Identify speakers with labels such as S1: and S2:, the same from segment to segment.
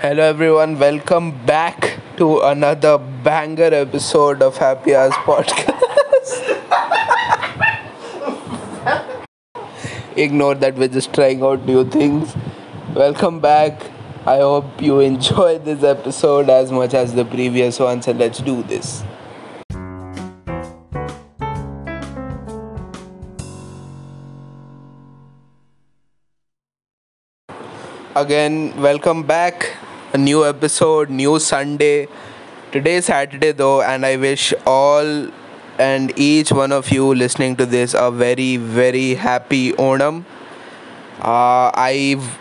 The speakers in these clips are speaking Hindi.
S1: Hello, everyone. Welcome back to another banger episode of Happy Hours Podcast. Ignore that, we're just trying out new things. Welcome back. I hope you enjoyed this episode as much as the previous ones, and let's do this. Again, welcome back A new episode, new Sunday. Today is Saturday though, and I wish all and each one of you listening to this a very, very happy Onam. Uh, I've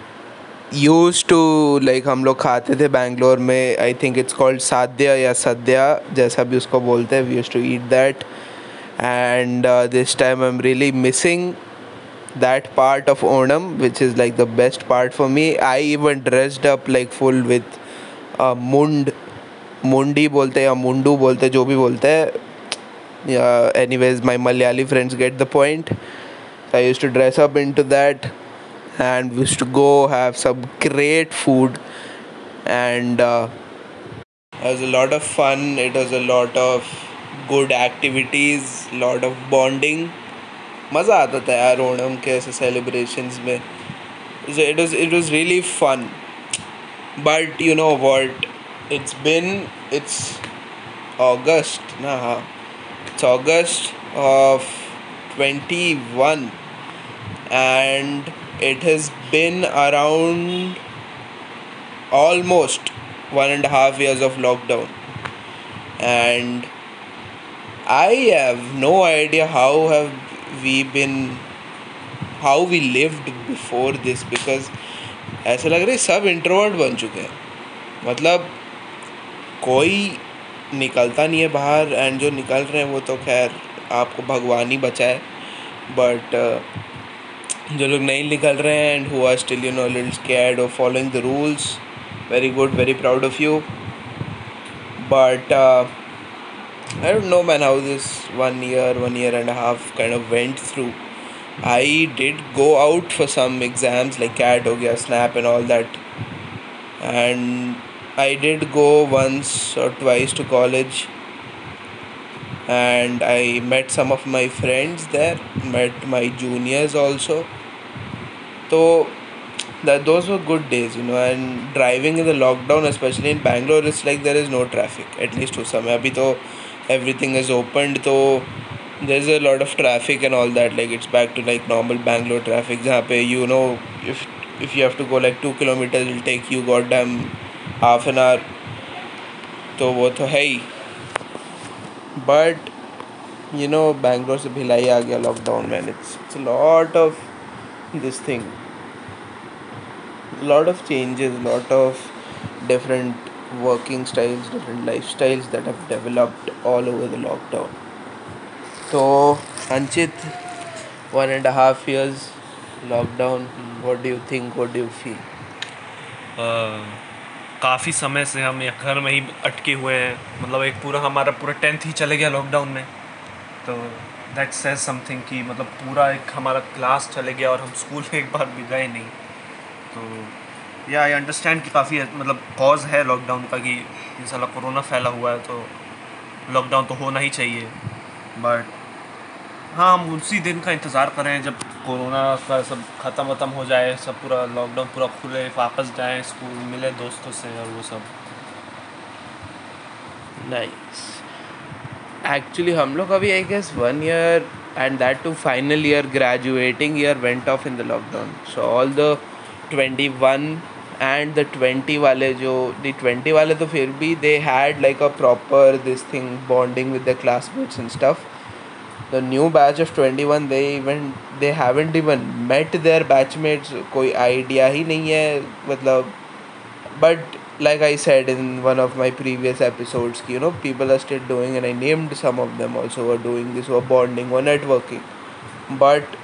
S1: used to like हम लोग खाते थे बैंगलोर में I think it's called sadya या सद्या जैसा भी उसको बोलते हैं we use to eat that and uh, this time i'm really missing that part of Onam, which is like the best part for me. I even dressed up like full with uh, mund, mundi bolte ya mundu bolte, jo bhi bolte. Yeah, anyways, my Malayali friends get the point. I used to dress up into that and we used to go have some great food and uh, it was a lot of fun. It was a lot of good activities, lot of bonding. मज़ा आता था यार ओणम के ऐसे सेलिब्रेशन में। It was it is really fun but you know what it's been it's August ना हाँ। It's August of twenty one and it has been around almost one and half years of lockdown and I have no idea how have we been, how we lived before this, because ऐसा लग रहा है सब इंट्रोवर्ट बन चुके हैं। मतलब कोई निकलता नहीं है बाहर एंड जो निकल रहे हैं वो तो खैर आपको भगवान ही बचाए बट जो लोग नहीं निकल रहे हैं and who are still you know little scared of following the rules very good very proud of you but i don't know man how this one year one year and a half kind of went through. I did go out for some exams like cat ho gaya snap and all that. And i did go once or twice to college. And i met some of my friends there met my juniors also. So that those were good days you know and driving in the lockdown especially in bangalore it's like there is no traffic at least to some. Abhi to everything is opened so there's a lot of traffic and all that like it's back to like normal bangalore traffic jahan pe you know if if you have to go like 2 kilometers it'll take you goddamn half an hour तो वो तो है ही बट यू नो बैंगलोर से भिलाई आ गया lockdown man it's it's lot of this thing lot of changes lot of different Working styles different life styles that have developed all over the lockdown तो Anchit one and half years lockdown what do you think what do you feel
S2: काफ़ी समय से हम एक घर में ही अटके हुए हैं। मतलब एक पूरा हमारा पूरा टेंथ ही चले गया लॉकडाउन में। तो दैट सेज समथिंग कि मतलब पूरा एक हमारा क्लास चले गया और हम स्कूल में एक बार भी गए नहीं। तो या आई अंडरस्टैंड कि काफ़ी मतलब कॉज है लॉकडाउन का कि इंशाला कोरोना फैला हुआ है तो लॉकडाउन तो होना ही चाहिए बट हाँ हम उसी दिन का इंतज़ार कर रहे हैं जब कोरोना का सब ख़त्म वत्म हो जाए, सब पूरा लॉकडाउन पूरा खुले, वापस जाएँ स्कूल मिले दोस्तों से और वो सब
S1: Nice. एक्चुअली हम लोग अभी, I guess, one year and that too final year graduating year went off in the lockdown. So, all the 21 and the twenty वाले जो दी ट्वेंटी वाले तो फिर भी they had like a proper this thing bonding with the classmates and stuff the new batch of twenty one they even they haven't even met their batchmates कोई आइडिया ही नहीं है मतलब but like I said in one of my previous episodes की you know people are still doing and I named some of them also are doing this were bonding और नेटवर्किंग बट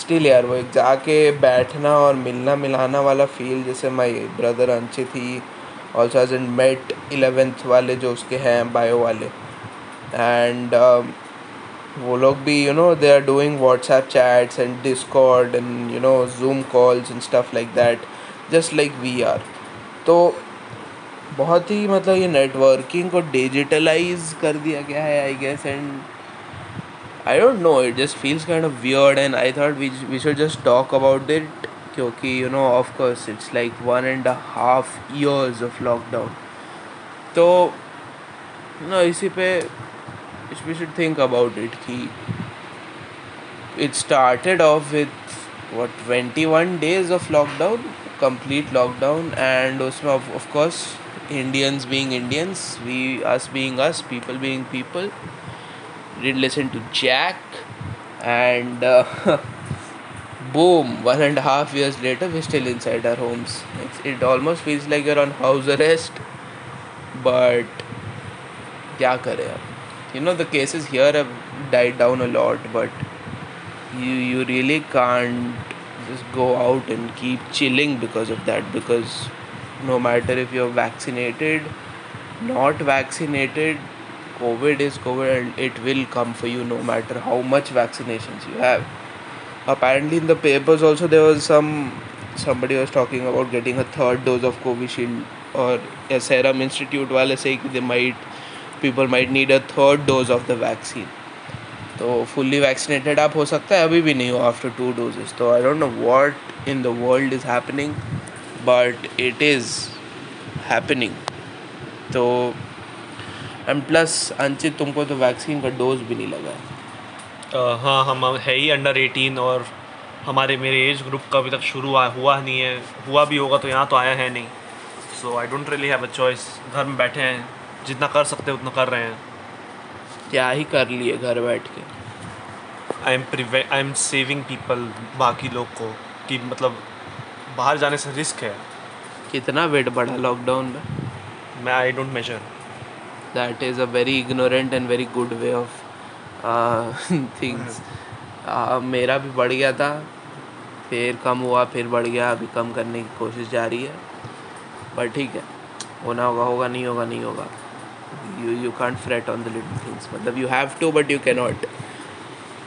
S1: स्टिल यार, वो एक जाके बैठना और मिलना मिलाना वाला फील जैसे my brother Anchit he also age and met eleventh वाले जो उसके हैं बायो वाले। एंड वो लोग भी you know they are doing WhatsApp chats and Discord and you know Zoom calls and stuff like that just like we are तो बहुत ही मतलब ये नेटवर्किंग को डिजिटलाइज कर दिया गया है I guess and I don't know it just feels kind of weird and I thought we we should just talk about it क्योंकि you know of course it's like one and half years of lockdown तो नो इसी पे we should think about it कि it started off with what 21 days of lockdown complete lockdown and also of, of course indians being indians we us being us people being people didn't listen to jack and uh, boom one and a half years later we're still inside our homes. It's, it almost feels like you're on house arrest but kya kare you know the cases here have died down a lot but you you really can't just go out and keep chilling because of that because no matter if you're vaccinated not vaccinated covid is covid and it will come for you no matter how much vaccinations you have apparently in the papers also there was some somebody was talking about getting a third dose of covishield or a serum institute while say they might people might need a third dose of the vaccine तो फुल्ली वैक्सीनेटेड आप हो सकता है अभी भी नहीं हो आफ्टर टू डोजेस तो I don't know what in the world is happening but it is happening तो एंड प्लस अंचित तुमको तो वैक्सीन का डोज भी नहीं लगा
S2: है। हाँ हम है ही अंडर एटीन और हमारे मेरे एज ग्रुप का अभी तक शुरू हुआ नहीं है। हुआ भी होगा तो यहाँ तो आया है नहीं। So I don't really have a choice घर में बैठे हैं। जितना कर सकते हैं उतना कर रहे हैं।
S1: क्या ही कर लिए घर बैठ के?
S2: आई एम प्रिवे आई एम सेविंग पीपल बाकी लोग को। कि मतलब बाहर जाने से रिस्क है।
S1: कितना वेट बढ़ा लॉकडाउन में?
S2: मैं I don't measure
S1: that is a very ignorant and very good way of things मेरा भी बढ़ गया था, फिर कम हुआ, फिर बढ़ गया, अभी कम करने की कोशिश जारी है। पर ठीक है, होना होगा होगा, नहीं होगा नहीं होगा। You you can't fret on the little things मतलब you have to but you cannot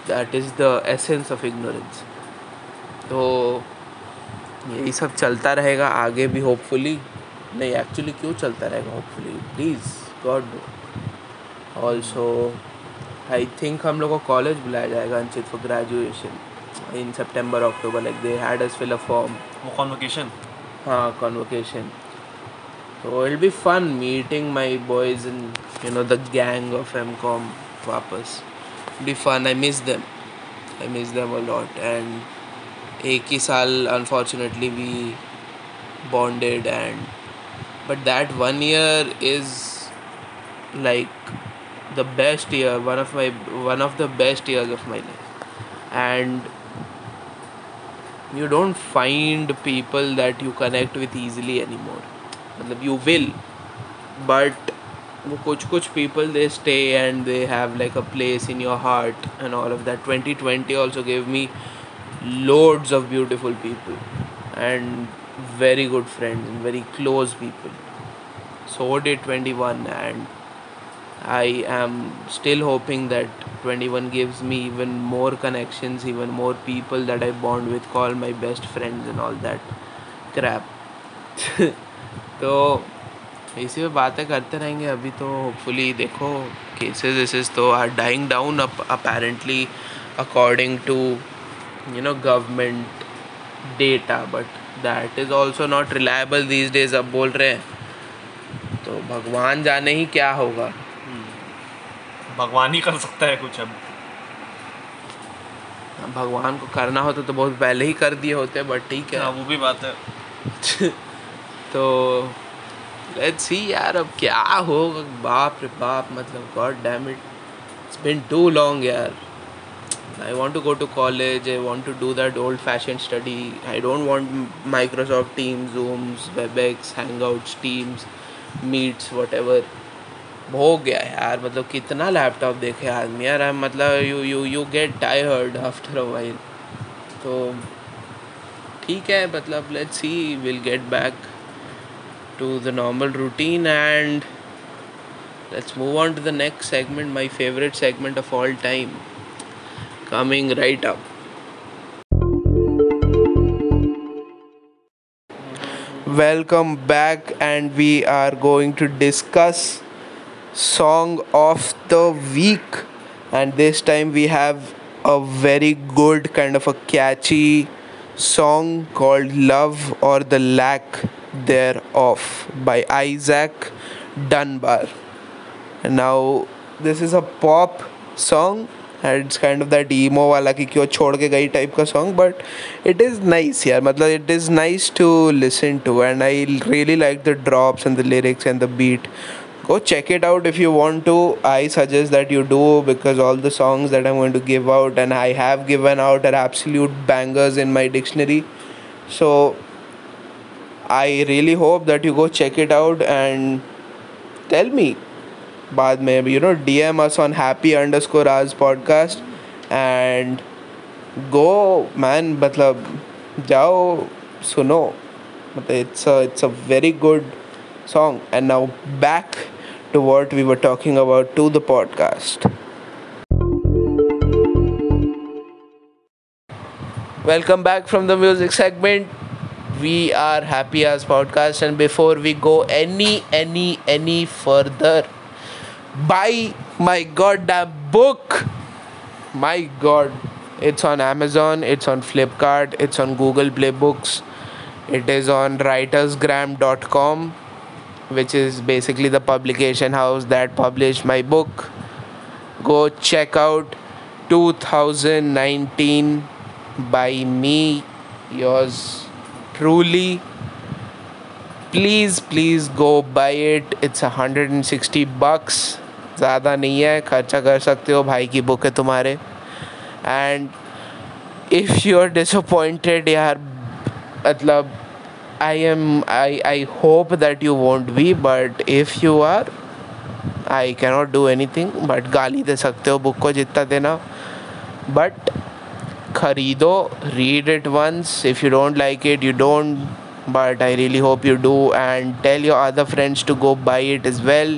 S1: that is the essence of ignorance तो यही सब चलता रहेगा, आगे भी होपफुली नहीं एक्चुअली क्यों चलता रहेगा hopefully please god also I think हम लोग को कॉलेज बुलाया जाएगा Anchit for graduation in September October like they had us fill a
S2: form convocation
S1: हाँ कॉन्वोकेशन तो it be fun meeting my boys in you know the gang of M com वापस. Be fun I miss them I miss them a lot and एक ही साल unfortunately we bonded and but that one year is like the best year one of my one of the best years of my life and you don't find people that you connect with easily anymore मतलब यू विल बट वो कुछ कुछ people they stay and they have like a place in your heart and all of that twenty twenty also give me loads of beautiful people and very good friends and very close people so did 21 and i am still hoping that 21 gives me even more connections even more people that i bond with call my best friends and all that crap तो इसी में बातें करते रहेंगे अभी तो होपफुली देखो केसेस वेसेस तो are dying down apparently according to you know government data but that is also not reliable these days अब बोल रहे हैं तो भगवान जाने ही क्या होगा
S2: भगवान ही कर सकता है कुछ अब।
S1: भगवान को करना होता तो, तो बहुत पहले ही कर दिए होते बट ठीक है।
S2: हाँ, वो भी बात है।
S1: तो लेट्स सी यार अब क्या होगा। बाप रे बाप मतलब god damn it it's been too long यार। I want to go to college I want to do that old fashion study I don't want Microsoft Teams Zooms WebEx Hangouts Teams Meets whatever हो गया यार मतलब कितना लैपटॉप देखे आदमी यार मतलब you you you get tired after a तो ठीक है मतलब let's see will get back to the normal routine and let's move on to the next segment my favourite segment of all time coming right up welcome back and we are going to discuss song of the week and this time we have a very good kind of a catchy song called love or the lack thereof by isaac dunbar and now this is a pop song and it's kind of that emo वाला कि क्यों छोड़ के गई टाइप का song but it is nice यार मतलब it is nice to listen to and I really like the drops and the lyrics and the beat go check it out if you want to i suggest that you do because all the songs that i'm going to give out and i have given out are absolute bangers in my dictionary so i really hope that you go check it out and tell me बाद में you know D M us on happy underscore आज पॉडकास्ट एंड गो मैन मतलब जाओ सुनो मतलब it's it's a very good song and now back to what we were talking about to the podcast. Welcome back from the music segment. We are happy as podcast and before we go any any any further buy my goddamn book. My god it's on amazon it's on flipkart it's on google play books it is on writersgram.com which is basically the publication house that published my book go check out 2019 by me yours truly please please go buy it it's 160 bucks ज़्यादा नहीं है खर्चा कर सकते हो भाई की बुक है तुम्हारे and if you are disappointed यार मतलब I am I I hope that you won't be but if you are I cannot do anything but गाली दे सकते हो बुक को जितना देना। बट खरीदो read it once if you don't like it you don't but I really hope you do. And tell your other friends to go buy it as well.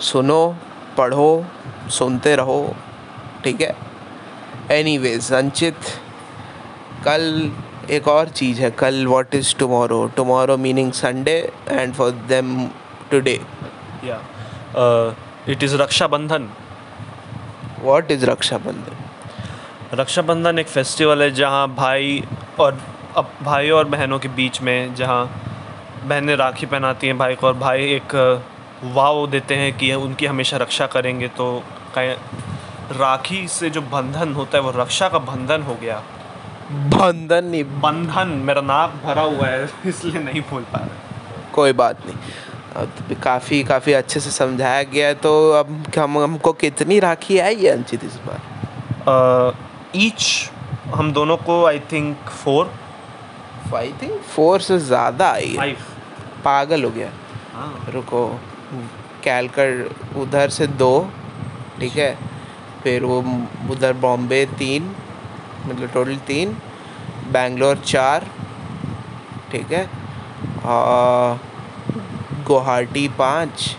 S1: सुनो, पढ़ो, सुनते रहो, ठीक है? एनीवेज संचित कल एक और चीज़ है कल what is tomorrow tomorrow meaning Sunday and for them today
S2: या it is Rakshabandhan
S1: what is Rakshabandhan
S2: Rakshabandhan एक फेस्टिवल है जहाँ भाई और अब भाई और बहनों के बीच में जहाँ बहनें राखी पहनाती हैं भाई को और भाई एक वाव देते हैं कि उनकी हमेशा रक्षा करेंगे। तो राखी से जो बंधन होता है वो रक्षा का बंधन हो गया।
S1: बंधन नहीं।
S2: बंधन मेरा नाक भरा हुआ है इसलिए नहीं बोल पा रहा।
S1: कोई बात नहीं। अब काफ़ी काफ़ी अच्छे से समझाया गया है तो अब हम हमको कितनी राखी आई है अंचित इस बार?
S2: ईच हम दोनों को I think four
S1: I think four से ज़्यादा आई है। पागल हो गया।
S2: हाँ।
S1: रुको। कैलकट उधर से दो ठीक है। फिर वो उधर बॉम्बे तीन मतलब टोटल तीन बैंगलोर चार ठीक है? और गुवाहाटी पाँच।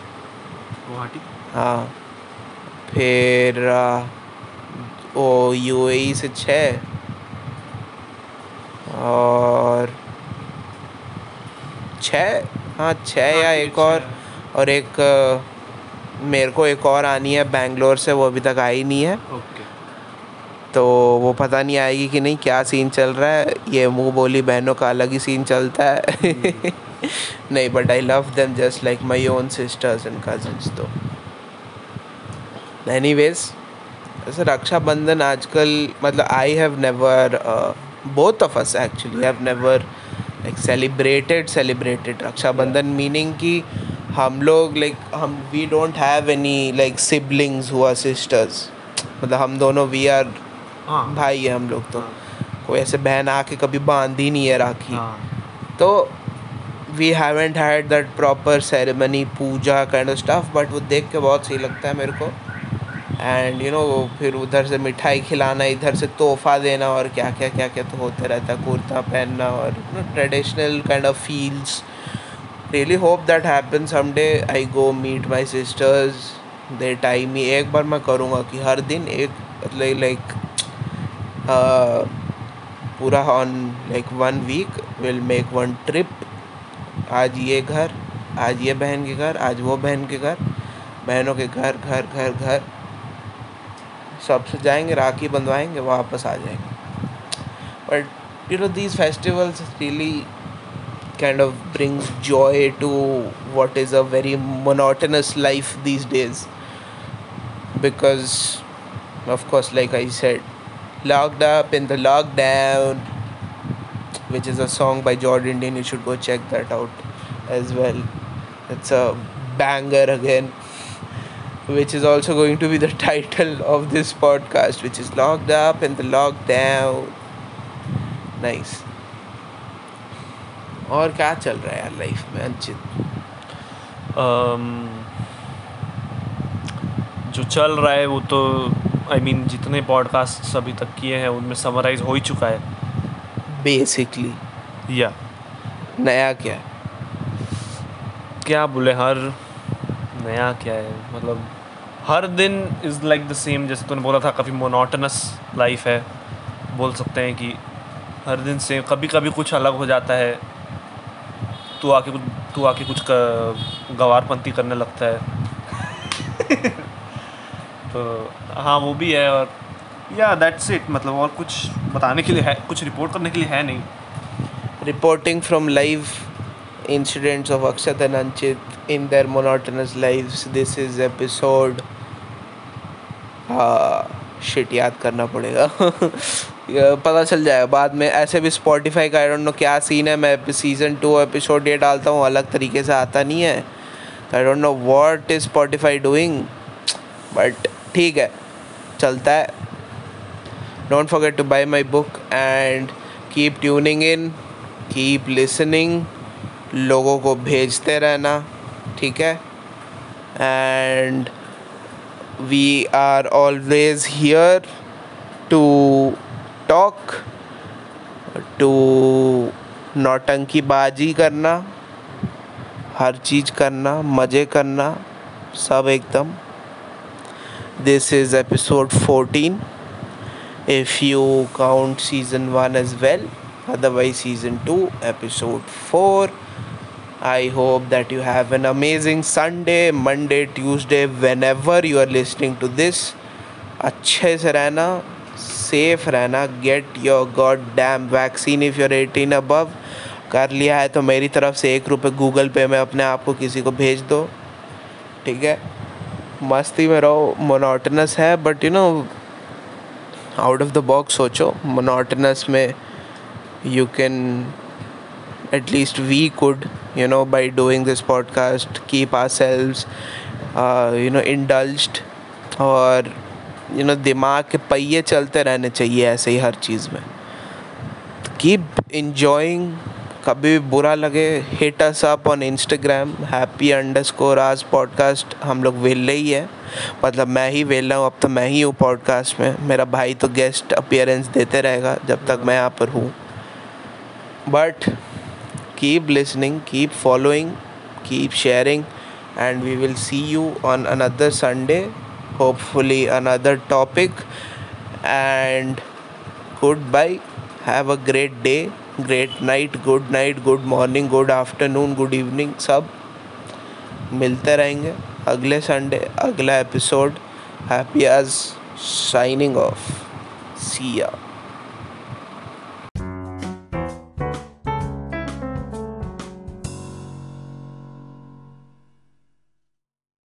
S2: गुवाहाटी?
S1: हाँ। फिर ओ वो यूएई से छः। और छः? हाँ छः या एक और और एक मेरे को एक और आनी है बैंगलोर से वो अभी तक आई नहीं है।
S2: ओके।
S1: तो वो पता नहीं आएगी कि नहीं क्या सीन चल रहा है। ये मुँह बोली बहनों का अलग ही सीन चलता है। नहीं but I love them just like my own sisters and cousins तो। एनी वेज ऐसे रक्षाबंधन आजकल मतलब I have never both of us actually have never like celebrated celebrated Rakshabandhan. Meaning कि हम लोग लाइक हम we don't have any like siblings हुआ सिस्टर्स मतलब हम दोनों वी आर
S2: हाँ।
S1: भाई है हम लोग तो।
S2: हाँ।
S1: कोई ऐसे बहन आके कभी बांधी नहीं है राखी।
S2: हाँ।
S1: तो we haven't had that proper ceremony puja kind of stuff but वो देख के बहुत सही लगता है मेरे को। एंड यू नो फिर उधर से मिठाई खिलाना इधर से तोहफा देना और क्या क्या क्या क्या तो होते रहता है कुर्ता पहनना और traditional kind of feels really hope that happen someday I go meet my sisters they time ही एक बार मैं करूँगा कि हर दिन एक मतलब लाइक पूरा on like one week will make one trip आज ये घर, आज ये बहन के घर, आज वो बहन के घर. बहनों के घर घर घर घर. सबसे जाएँगे, राखी बंधवाएँगे, वापस आ जाएँगे. But you know these festivals really of brings joy to what is a very monotonous life these days. Because, of course, like i said locked up in the lockdown which is a song by Jordan you should go check that out as well it's a banger again which is also going to be the title of this podcast which is locked up in the lockdown nice और क्या चल रहा है यार लाइफ में अंचित
S2: um, जो चल रहा है वो तो आई I मीन mean, जितने पॉडकास्ट अभी तक किए हैं उनमें समराइज हो ही चुका है।
S1: बेसिकली
S2: या yeah.
S1: नया क्या? है
S2: क्या बोले हर नया क्या है? मतलब हर दिन इज़ लाइक द सेम जैसे तूने बोला था काफ़ी मोनोटनस लाइफ है। बोल सकते हैं कि हर दिन से कभी कभी कुछ अलग हो जाता है। तू आके कुछ तू आके कुछ गवारपंती करने लगता है। तो हाँ वो भी है और, या दैट्स इट मतलब और कुछ बताने के लिए है, कुछ रिपोर्ट करने के लिए है नहीं
S1: reporting from live incidents of Akshat and Anchit in their monotonous lives. This is episode. Shit याद करना पड़ेगा पता चल जाएगा बाद में ऐसे भी स्पॉटिफाई का आई डोंट नो क्या सीन है, मैं सीज़न टू एपिसोड ये डालता हूँ, अलग तरीके से आता नहीं है I don't know what is Spotify doing but ठीक है, चलता है। Don't forget to buy my book and keep tuning in keep listening लोगों को भेजते रहना, ठीक है? And we are always here to talk to नौटंकी बाजी करना, हर चीज़ करना, मज़े करना, सब एकदम। This is episode 14 if you count season 1 as well otherwise season 2 episode 4 I hope that you have an amazing Sunday, Monday, Tuesday, whenever you are listening to this. अच्छे से रहना सेफ़ रहना get your god damn vaccine if you're eighteen above कर लिया है तो मेरी तरफ़ से एक रुपये गूगल पे में अपने आप को किसी को भेज दो ठीक है मस्ती में रहो मोनोटनस है but you know out of the box सोचो मोनोटनस में you can at least we could you know by doing this podcast keep ourselves uh, you know और यू नो दिमाग के पहिए चलते रहने चाहिए ऐसे ही हर चीज़ में। कीप इंजॉइंग कभी भी बुरा लगे hit us up on Instagram happy underscore आज पॉडकास्ट हम लोग वेल रहे ही है। मतलब मैं ही वेल रहा हूँ, अब तो मैं ही हूँ पॉडकास्ट में। मेरा भाई तो गेस्ट अपियरेंस देते रहेगा जब तक मैं यहाँ पर हूँ। But keep listening keep following keep sharing and we will see you on another Sunday hopefully another topic and good bye have a great day great night good night good morning good afternoon good evening सब मिलते रहेंगे अगले संडे अगला एपिसोड हैप्पी आज साइनिंग ऑफ़ सिया